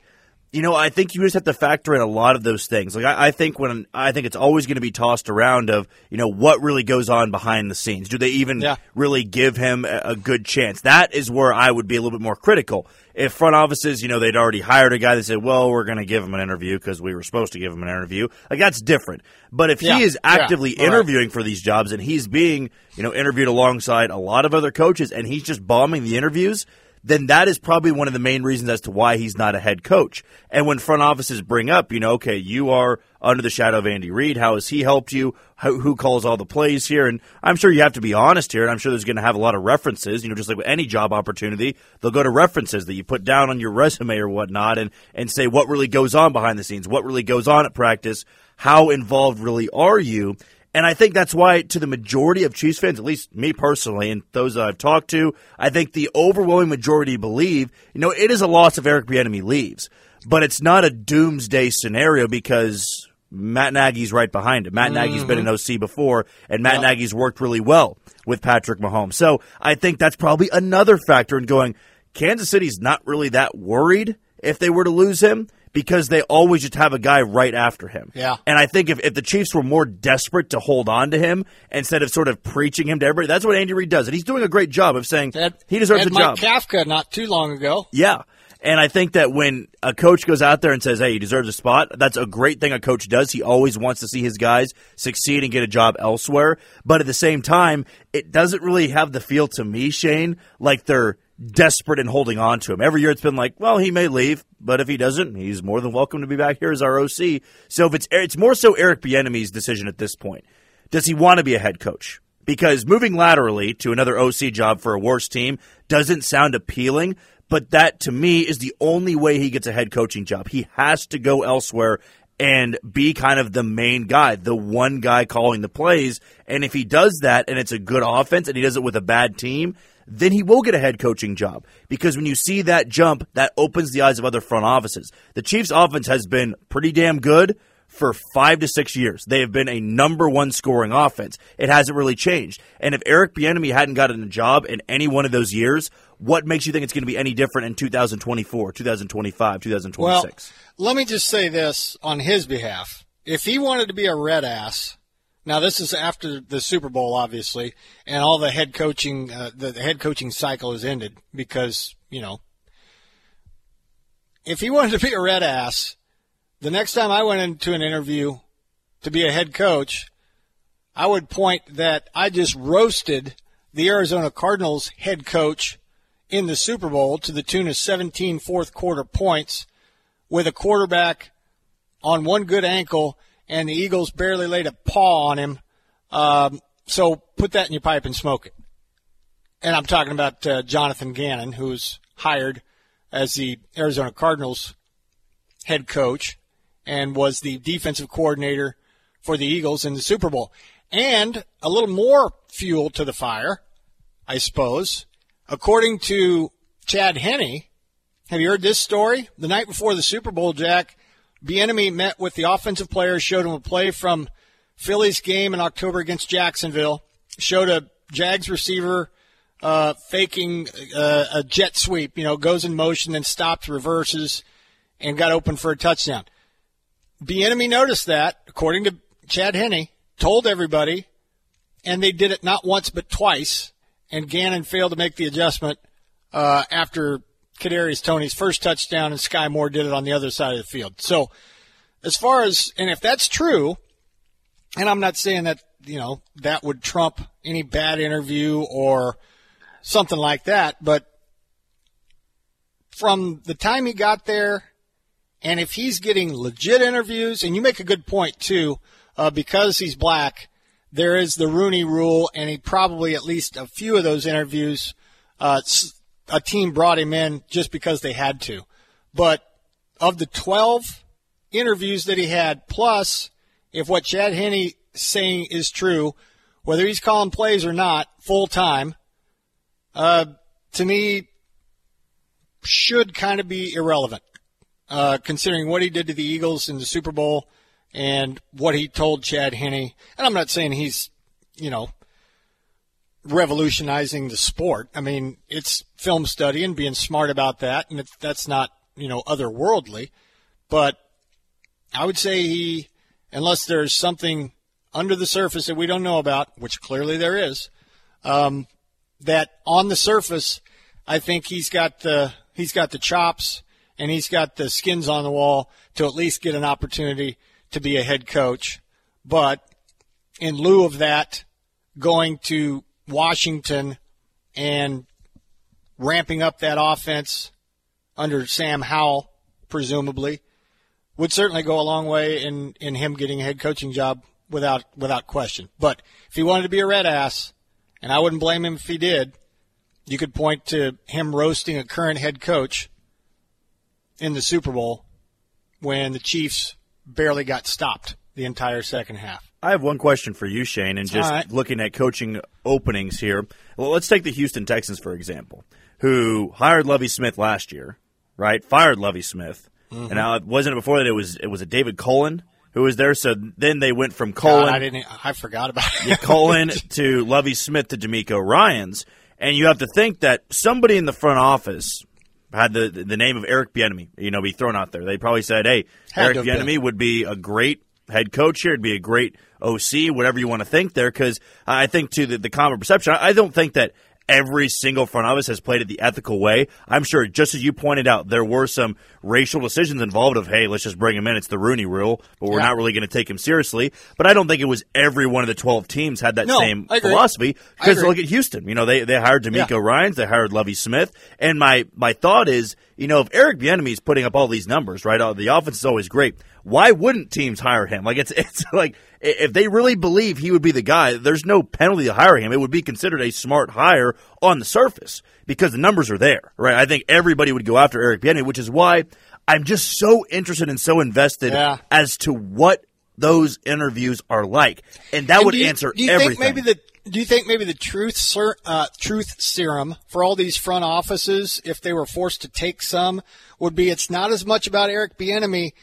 you know, I think you just have to factor in a lot of those things. Like I, I think when I think it's always going to be tossed around of you know what really goes on behind the scenes. Do they even Yeah. really give him a, a good chance? That is where I would be a little bit more critical. If front offices, you know, they'd already hired a guy they said, "Well, we're going to give him an interview because we were supposed to give him an interview," like that's different. But if Yeah. he is actively right. interviewing for these jobs and he's being, you know, interviewed alongside a lot of other coaches and he's just bombing the interviews, then that is probably one of the main reasons as to why he's not a head coach. And when front offices bring up, you know, okay, you are under the shadow of Andy Reid. How has he helped you? How, who calls all the plays here? And I'm sure you have to be honest here. And I'm sure there's going to have a lot of references, you know, just like with any job opportunity, they'll go to references that you put down on your resume or whatnot and, and say what really goes on behind the scenes, what really goes on at practice, how involved really are you? And I think that's why, to the majority of Chiefs fans, at least me personally, and those that I've talked to, I think the overwhelming majority believe, you know, it is a loss if Eric Bieniemy leaves, but it's not a doomsday scenario because Matt Nagy's right behind him. Matt Nagy's been an mm-hmm. OC before, and Matt Nagy's worked really well with Patrick Mahomes. So I think that's probably another factor in going. Kansas City's not really that worried if they were to lose him because they always just have a guy right after him. Yeah. And I think if, if the Chiefs were more desperate to hold on to him instead of sort of preaching him to everybody, that's what Andy Reid does. And he's doing a great job of saying he deserves a Mike job. Kafka not too long ago. Yeah. And I think that when a coach goes out there and says, hey, he deserves a spot, that's a great thing a coach does. He always wants to see his guys succeed and get a job elsewhere. But at the same time, it doesn't really have the feel to me, Shane, like they're desperate and holding on to him. Every year it's been like, well, he may leave, but if he doesn't, he's more than welcome to be back here as our OC. So if it's, it's more so Eric Bieniemy's decision at this point. Does he want to be a head coach? Because moving laterally to another OC job for a worse team doesn't sound appealing, but that to me is the only way he gets a head coaching job. He has to go elsewhere and be kind of the main guy, the one guy calling the plays. And if he does that and it's a good offense and he does it with a bad team, then he will get a head coaching job. Because when you see that jump, that opens the eyes of other front offices. The Chiefs offense has been pretty damn good for five to six years. They have been a number one scoring offense. It hasn't really changed. And if Eric Bieniemy hadn't gotten a job in any one of those years, what makes you think it's going to be any different in 2024, 2025, 2026? Well, let me just say this on his behalf. If he wanted to be a red ass, now this is after the Super Bowl, obviously, and all the head coaching, uh, the, head coaching cycle is ended because you know, if he wanted to be a red ass, the next time I went into an interview to be a head coach, I would point that I just roasted the Arizona Cardinals head coach in the Super Bowl to the tune of 17 fourth quarter points with a quarterback on one good ankle and the Eagles barely laid a paw on him. Um, so put that in your pipe and smoke it. And I'm talking about uh, Jonathan Gannon, who's hired as the Arizona Cardinals head coach and was the defensive coordinator for the Eagles in the Super Bowl. And a little more fuel to the fire, I suppose. According to Chad Henne, have you heard this story? The night before the Super Bowl, Jack, Bieniemy met with the offensive players, showed him a play from Philly's game in October against Jacksonville, showed a Jags receiver uh, faking uh, a jet sweep, you know, goes in motion, then stops, reverses, and got open for a touchdown. Bieniemy noticed that, according to Chad Henne, told everybody, and they did it not once but twice. And Gannon failed to make the adjustment uh, after Kadarius Toney's first touchdown, and Sky Moore did it on the other side of the field. So, as far as and if that's true, and I'm not saying that you know that would trump any bad interview or something like that, but from the time he got there, and if he's getting legit interviews, and you make a good point too, uh, because he's black, there is the Rooney Rule, and he probably at least a few of those interviews, uh, a team brought him in just because they had to. But of the 12 interviews that he had, plus if what Chad Henne saying is true, whether he's calling plays or not full time, uh, to me, should kind of be irrelevant, uh, considering what he did to the Eagles in the Super Bowl and what he told Chad Henne. And I'm not saying he's, you know, revolutionizing the sport. I mean, it's film study and being smart about that, and that's not, you know, otherworldly. But I would say he, unless there's something under the surface that we don't know about, which clearly there is, um, that on the surface, I think he's got the he's got the chops and he's got the skins on the wall to at least get an opportunity to be a head coach. But in lieu of that, going to Washington and ramping up that offense under Sam Howell, presumably, would certainly go a long way in, in him getting a head coaching job without without question. But if he wanted to be a red ass, and I wouldn't blame him if he did, you could point to him roasting a current head coach in the Super Bowl when the Chiefs barely got stopped the entire second half. I have one question for you, Shane, and just right. looking at coaching openings here. Well, let's take the Houston Texans, for example, who hired Lovie Smith last year, right? Fired Lovie Smith. Mhm. And now, it wasn't it before that it was it was a David Culley who was there? So then they went from Culley God, I didn't. I forgot about it. Culley to Lovie Smith to DeMeco Ryans. And you have to think that somebody in the front office had the the name of Eric Bieniemy, you know, be thrown out there. They probably said, "Hey, Had Eric. Bieniemy would be a great head coach here. It'd be a great OC, whatever you want to think there." Because I think to the, the common perception, I I don't think that every single front office has played it the ethical way. I'm sure, just as you pointed out, there were some racial decisions involved of, hey, let's just bring him in. It's the Rooney rule, but we're Yeah. not really going to take him seriously. But I don't think it was every one of the 12 teams had that No, same philosophy. Because look at Houston. You know, they, they hired DeMeco Yeah. Ryans, they hired Lovie Smith. And my, my thought is, you know, if Eric Bieniemy is putting up all these numbers, right, the offense is always great. Why wouldn't teams hire him? Like it's it's like if they really believe he would be the guy, there's no penalty to hiring him. It would be considered a smart hire on the surface because the numbers are there, right? I think everybody would go after Eric Bieniemy, which is why I'm just so interested and so invested Yeah. as to what those interviews are like, and that And would you- answer do you everything. Think maybe the do you think maybe the truth ser, uh, truth serum for all these front offices, if they were forced to take some, would be it's not as much about Eric Bieniemy,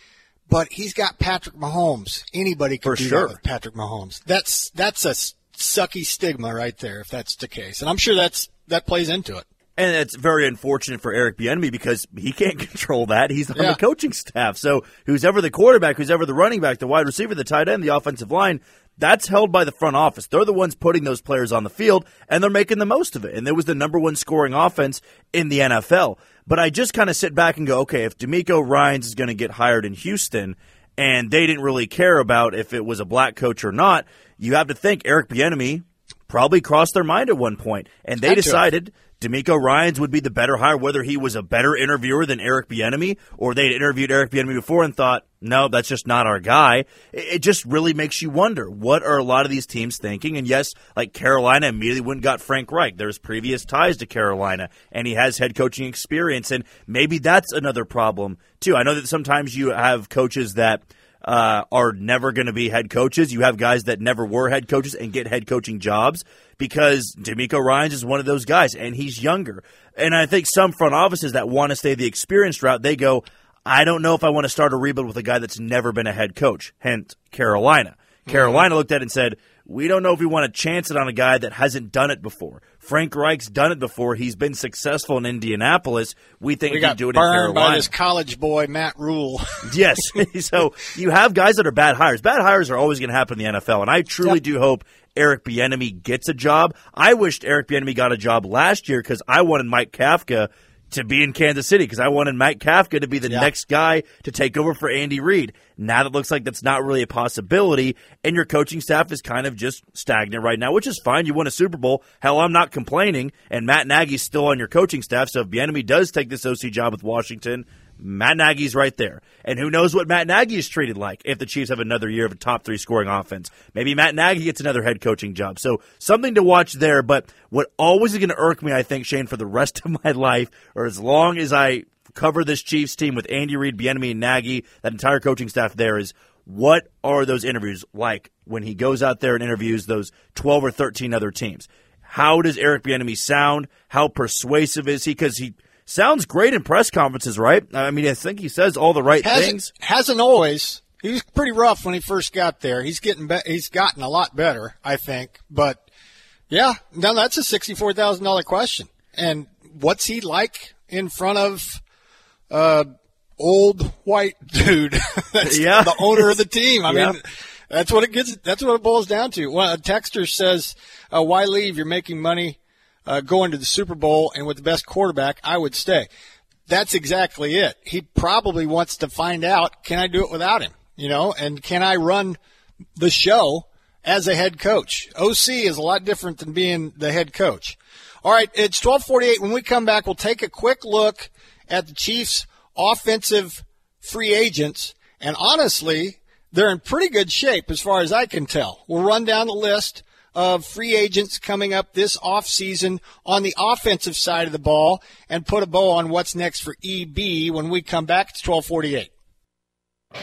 but he's got Patrick Mahomes. Anybody can For do sure. that with Patrick Mahomes. That's that's a sucky stigma right there, if that's the case, and I'm sure that's that plays into it. And it's very unfortunate for Eric Bieniemy because he can't control that. He's on Yeah. the coaching staff. So who's ever the quarterback, who's ever the running back, the wide receiver, the tight end, the offensive line, that's held by the front office. They're the ones putting those players on the field, and they're making the most of it. And it was the number one scoring offense in the NFL. But I just kind of sit back and go, okay, if DeMeco Ryans is going to get hired in Houston, and they didn't really care about if it was a black coach or not, you have to think Eric Bieniemy probably crossed their mind at one point, and they decided DeMeco Ryans would be the better hire, whether he was a better interviewer than Eric Bieniemy, or they'd interviewed Eric Bieniemy before and thought, no, that's just not our guy. It, just really makes you wonder what are a lot of these teams thinking. And yes, like Carolina immediately went and got Frank Reich. There's previous ties to Carolina, and he has head coaching experience, and maybe that's another problem too. I know that sometimes you have coaches that uh, are never going to be head coaches. You have guys that never were head coaches and get head coaching jobs because DeMeco Ryans is one of those guys, and he's younger. And I think some front offices that want to stay the experienced route, they go, I don't know if I want to start a rebuild with a guy that's never been a head coach. Hence, Carolina. Carolina looked at it and said, we don't know if we want to chance it on a guy that hasn't done it before. Frank Reich's done it before. He's been successful in Indianapolis. We think We he can do it in burned Carolina. by this college boy Matt Rhule. Yes. so you have guys that are bad hires. Bad hires are always going to happen in the NFL, and I truly Yep. do hope Eric Bieniemy gets a job. I wished Eric Bieniemy got a job last year because I wanted Mike Kafka to be in Kansas City because I wanted Mike Kafka to be the Yeah. next guy to take over for Andy Reid. Now that looks like that's not really a possibility, and your coaching staff is kind of just stagnant right now, which is fine. You won a Super Bowl. Hell, I'm not complaining, and Matt Nagy's still on your coaching staff. So if Bieniemy does take this OC job with Washington, Matt Nagy's right there. And who knows what Matt Nagy is treated like if the Chiefs have another year of a top three scoring offense. Maybe Matt Nagy gets another head coaching job. So something to watch there. But what always is going to irk me, I think, Shane, for the rest of my life, or as long as I cover this Chiefs team with Andy Reid, Bieniemy, and Nagy, that entire coaching staff there is what are those interviews like when he goes out there and interviews those 12 or 13 other teams? How does Eric Bieniemy sound? How persuasive is he? Because he sounds great in press conferences, right? I mean, I think he says all the right hasn't, things. Hasn't always. He was pretty rough when he first got there. He's getting be- he's gotten a lot better, I think. But yeah, now that's a sixty-four thousand dollar question. And what's he like in front of uh, old white dude? that's Yeah. the owner of the team. I Yeah. mean, that's what it gets. That's what it boils down to. Well, a texter says, uh, "Why leave? You're making money." Uh, going to the Super Bowl and with the best quarterback, I would stay. That's exactly it. He probably wants to find out, can I do it without him? You know, and can I run the show as a head coach? OC is a lot different than being the head coach. All right, it's 1248. When we come back, we'll take a quick look at the Chiefs offensive free agents. And honestly, they're in pretty good shape as far as I can tell. We'll run down the list of free agents coming up this offseason on the offensive side of the ball and put a bow on what's next for EB when we come back. It's 1248.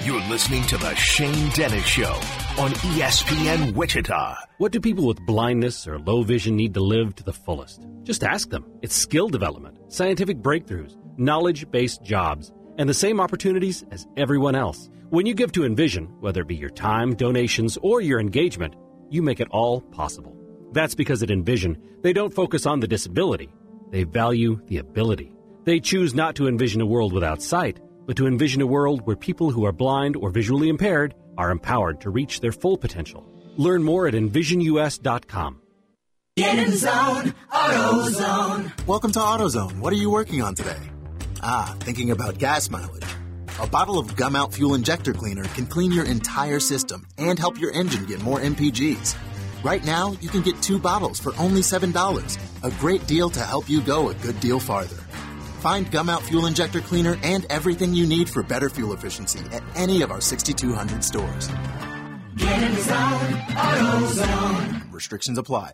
You're listening to The Shane Dennis Show on ESPN Wichita. What do people with blindness or low vision need to live to the fullest? Just ask them. It's skill development, scientific breakthroughs, knowledge based jobs, and the same opportunities as everyone else. When you give to Envision, whether it be your time, donations, or your engagement, you make it all possible. That's because at Envision, they don't focus on the disability, they value the ability. They choose not to envision a world without sight, but to envision a world where people who are blind or visually impaired are empowered to reach their full potential. Learn more at envisionus.com. Get in the zone, AutoZone. Welcome to AutoZone. What are you working on today? Ah, thinking about gas mileage. A bottle of Gumout Fuel Injector Cleaner can clean your entire system and help your engine get more MPGs. Right now, you can get two bottles for only $7. A great deal to help you go a good deal farther. Find Gumout Fuel Injector Cleaner and everything you need for better fuel efficiency at any of our 6,200 stores. Get in the zone, AutoZone. Restrictions apply.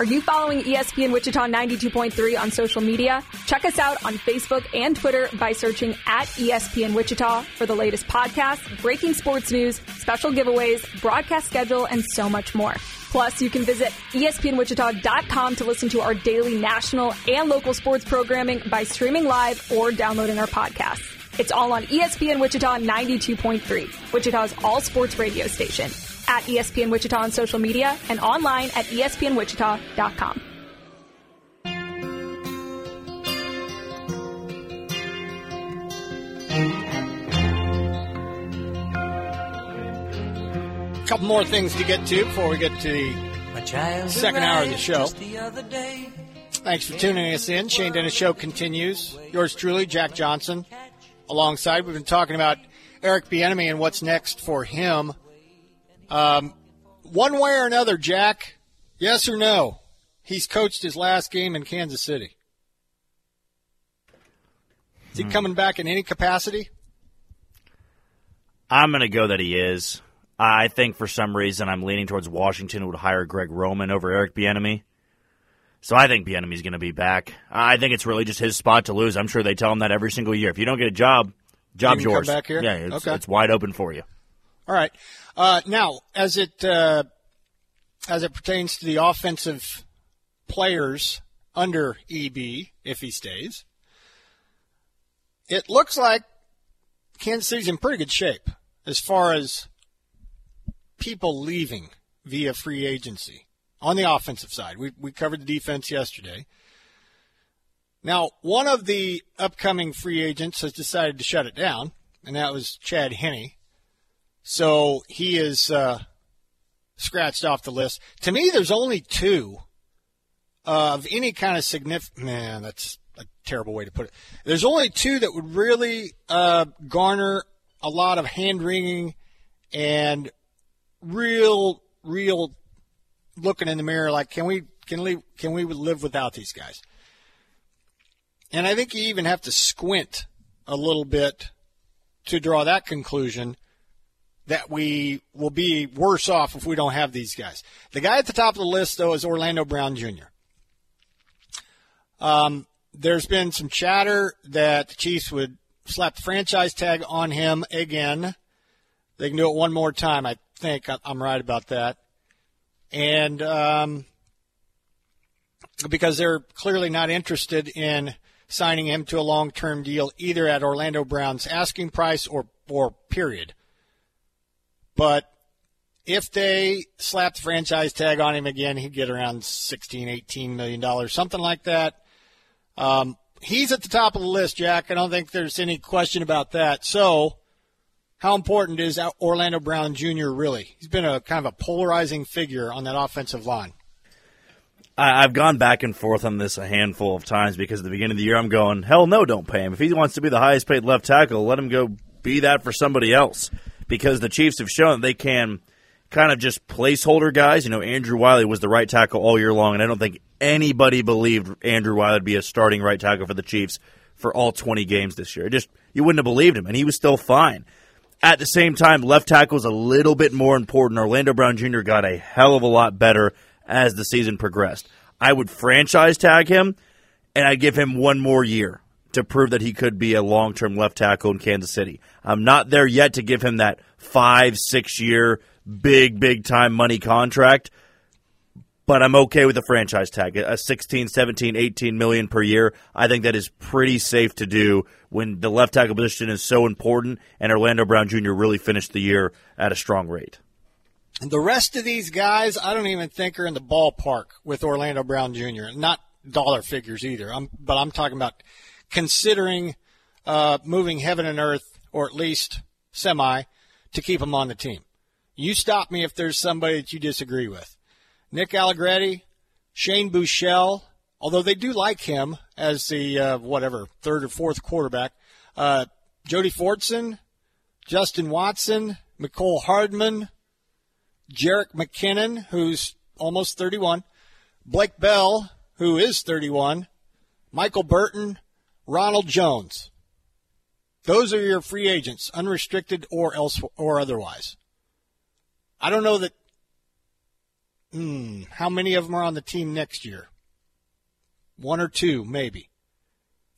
Are you following ESPN Wichita 92.3 on social media? Check us out on Facebook and Twitter by searching at ESPN Wichita for the latest podcasts, breaking sports news, special giveaways, broadcast schedule, and so much more. Plus, you can visit ESPNWichita.com to listen to our daily national and local sports programming by streaming live or downloading our podcasts. It's all on ESPN Wichita 92.3, Wichita's all sports radio station at ESPN Wichita on social media and online at ESPNWichita.com. A couple more things to get to before we get to the second hour of the show. Thanks for tuning us in. Shane Dennis Show continues. Yours truly, Jack Johnson. Alongside, we've been talking about Eric Bieniemy and what's next for him. Um, one way or another, Jack, yes or no? He's coached his last game in Kansas City. Is he coming back in any capacity? I'm going to go that he is. I think for some reason I'm leaning towards Washington would hire Greg Roman over Eric Bieniemy. So I think Bieniemy's going to be back. I think it's really just his spot to lose. I'm sure they tell him that every single year. If you don't get a job, job's You yours. back here? Yeah, it's, Okay. it's wide open for you. All right. Uh, now, as it uh, as it pertains to the offensive players under EB, if he stays, it looks like Kansas City's in pretty good shape as far as people leaving via free agency on the offensive side. We we covered the defense yesterday. Now, one of the upcoming free agents has decided to shut it down, and that was Chad Henne. So he is uh, scratched off the list. To me, there's only two of any kind of significant. Man, that's a terrible way to put it. There's only two that would really uh, garner a lot of hand wringing and real, real looking in the mirror. Like, can we can we can we live without these guys? And I think you even have to squint a little bit to draw that conclusion that we will be worse off if we don't have these guys. The guy at the top of the list, though, is Orlando Brown Jr. Um, there's been some chatter that the Chiefs would slap the franchise tag on him again. They can do it one more time. I think I'm right about that. and um, because they're clearly not interested in signing him to a long-term deal either at Orlando Brown's asking price or or period. But if they slap the franchise tag on him again, he'd get around 16, 18 million dollars, something like that. Um, he's at the top of the list, Jack. I don't think there's any question about that. So, how important is Orlando Brown Jr. really? He's been a kind of a polarizing figure on that offensive line. I've gone back and forth on this a handful of times because at the beginning of the year I'm going, hell no, don't pay him. If he wants to be the highest paid left tackle, let him go be that for somebody else. Because the Chiefs have shown they can kind of just placeholder guys. You know, Andrew Wylie was the right tackle all year long, and I don't think anybody believed Andrew Wylie would be a starting right tackle for the Chiefs for all 20 games this year. Just you wouldn't have believed him, and he was still fine. At the same time, left tackle is a little bit more important. Orlando Brown Jr. got a hell of a lot better as the season progressed. I would franchise tag him, and I'd give him one more year to prove that he could be a long term left tackle in Kansas City. I'm not there yet to give him that five, six year, big, big time money contract, but I'm okay with the franchise tag. A 16, 17, 18 million per year. I think that is pretty safe to do when the left tackle position is so important and Orlando Brown Jr. really finished the year at a strong rate. And the rest of these guys, I don't even think are in the ballpark with Orlando Brown Jr. Not dollar figures either. I'm, but I'm talking about considering uh, moving heaven and earth, or at least semi, to keep him on the team. You stop me if there's somebody that you disagree with. Nick Allegretti, Shane Buechele, although they do like him as the uh, whatever third or fourth quarterback. Uh, Jody Fortson, Justin Watson, Mecole Hardman, Jerick McKinnon, who's almost 31, Blake Bell, who is 31, Michael Burton, Ronald Jones. Those are your free agents, unrestricted or else or otherwise. I don't know that Hmm, how many of them are on the team next year? One or two, maybe.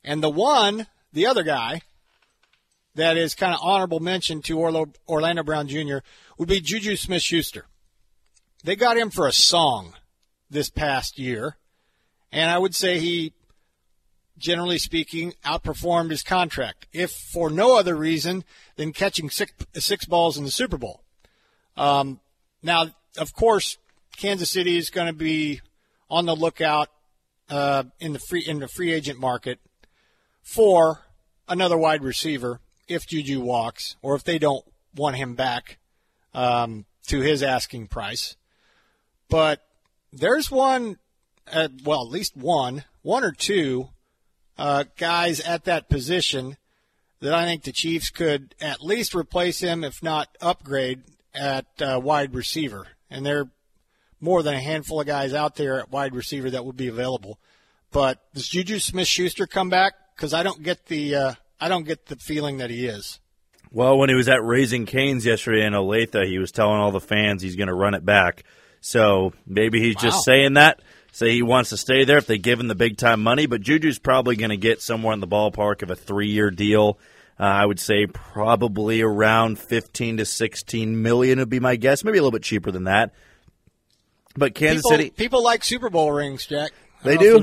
And the one, the other guy, that is kind of honorable mention to Orlando Brown Jr. would be Juju Smith Schuster. They got him for a song this past year, and I would say he, generally speaking, outperformed his contract, if for no other reason than catching six, six balls in the Super Bowl. Um, now, of course, Kansas City is going to be on the lookout uh, in the free in the free agent market for another wide receiver if Juju walks or if they don't want him back um, to his asking price. But there's one, uh, well, at least one, one or two uh, guys at that position that I think the Chiefs could at least replace him, if not upgrade at uh, wide receiver. And there are more than a handful of guys out there at wide receiver that would be available. But does Juju Smith Schuster come back? Because I don't get the uh, I don't get the feeling that he is. Well, when he was at Raising Canes yesterday in Olathe, he was telling all the fans he's going to run it back. So maybe he's wow. just saying that. Say he wants to stay there if they give him the big time money. But Juju's probably going to get somewhere in the ballpark of a three year deal. Uh, I would say probably around 15 to 16 million would be my guess. Maybe a little bit cheaper than that. But Kansas people, City people like Super Bowl rings, Jack. They do.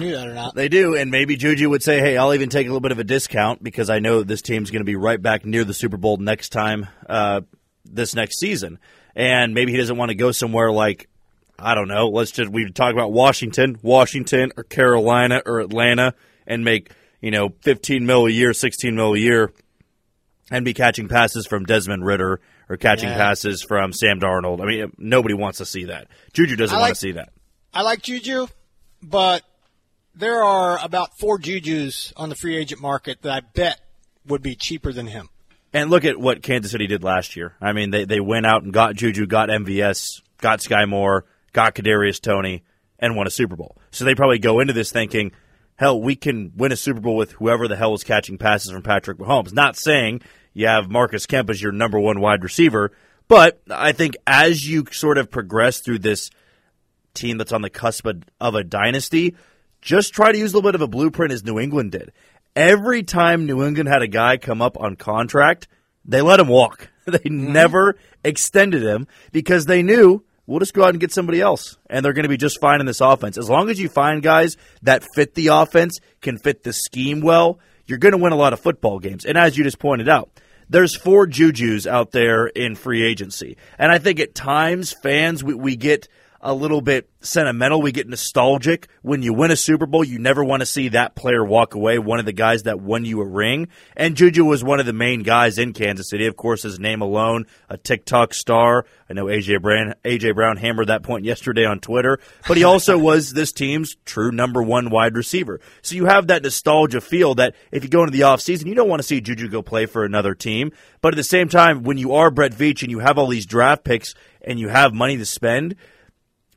They do, and maybe Juju would say, "Hey, I'll even take a little bit of a discount because I know this team's going to be right back near the Super Bowl next time, uh, this next season." And maybe he doesn't want to go somewhere like, I don't know. Let's just we talk about Washington, Washington, or Carolina, or Atlanta, and make you know fifteen mil a year, sixteen mil a year, and be catching passes from Desmond Ridder or catching yeah. passes from Sam Darnold. I mean, nobody wants to see that. Juju doesn't like, want to see that. I like Juju, but there are about four Jujus on the free agent market that I bet would be cheaper than him. And look at what Kansas City did last year. I mean, they, they went out and got Juju, got MVS, got Sky Moore, got Kadarius Toney, and won a Super Bowl. So they probably go into this thinking, hell, we can win a Super Bowl with whoever the hell is catching passes from Patrick Mahomes. Not saying you have Marcus Kemp as your number one wide receiver. But I think as you sort of progress through this team that's on the cusp of a dynasty, just try to use a little bit of a blueprint as New England did. Every time New England had a guy come up on contract, they let him walk. They mm-hmm. never extended him because they knew we'll just go out and get somebody else, and they're going to be just fine in this offense. As long as you find guys that fit the offense, can fit the scheme well, you're going to win a lot of football games. And as you just pointed out, there's four Jujus out there in free agency. And I think at times fans, we, we get a little bit sentimental. We get nostalgic. When you win a Super Bowl, you never want to see that player walk away, one of the guys that won you a ring. And Juju was one of the main guys in Kansas City. Of course, his name alone, a TikTok star. I know AJ Brown, AJ Brown hammered that point yesterday on Twitter, but he also was this team's true number one wide receiver. So you have that nostalgia feel that if you go into the offseason, you don't want to see Juju go play for another team. But at the same time, when you are Brett Veach and you have all these draft picks and you have money to spend,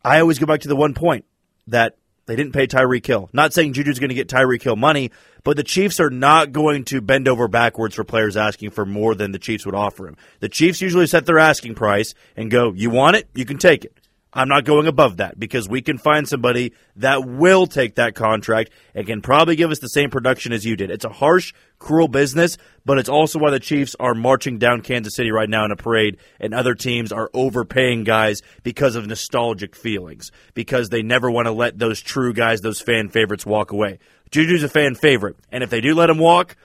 I always go back to the one point that they didn't pay Tyreek Hill. Not saying Juju's going to get Tyreek Hill money, but the Chiefs are not going to bend over backwards for players asking for more than the Chiefs would offer him. The Chiefs usually set their asking price and go, "You want it? You can take it." I'm not going above that because we can find somebody that will take that contract and can probably give us the same production as you did. It's a harsh, cruel business, but it's also why the Chiefs are marching down Kansas City right now in a parade and other teams are overpaying guys because of nostalgic feelings, because they never want to let those true guys, those fan favorites walk away. Juju's a fan favorite, and if they do let him walk,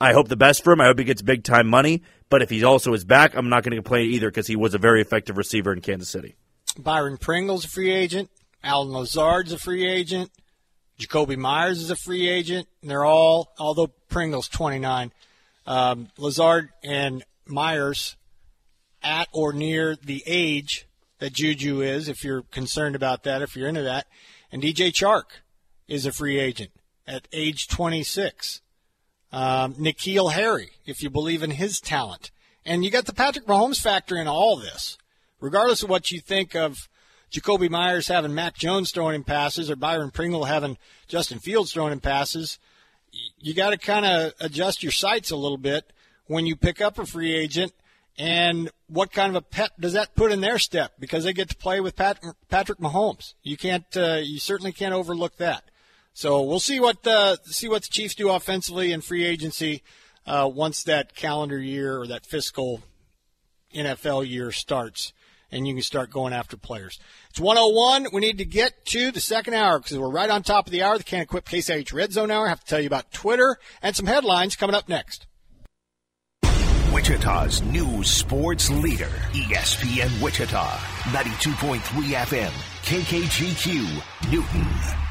I hope the best for him. I hope he gets big time money, but if he also is back, I'm not going to complain either because he was a very effective receiver in Kansas City. Byron Pringle's a free agent. Allen Lazard's a free agent. Jakobi Meyers is a free agent. And they're all, although Pringle's 29, um, Lazard and Meyers at or near the age that Juju is, if you're concerned about that, if you're into that. And DJ Chark is a free agent at age 26. Um, N'Keal Harry, if you believe in his talent. And you got the Patrick Mahomes factor in all this regardless of what you think of Jakobi Meyers having Mac Jones throwing him passes or Byron Pringle having Justin Fields throwing him passes, you got to kind of adjust your sights a little bit when you pick up a free agent. And what kind of a pet does that put in their step? Because they get to play with Pat, Patrick Mahomes. You can't, uh, you certainly can't overlook that. So we'll see what uh, see what the Chiefs do offensively in free agency uh, once that calendar year or that fiscal NFL year starts and you can start going after players. It's 101. We need to get to the second hour because we're right on top of the hour. The Kan Equip Case IH Red Zone Hour. I have to tell you about Twitter and some headlines coming up next. Wichita's new sports leader, ESPN Wichita, 92.3 FM, KKGQ, Newton.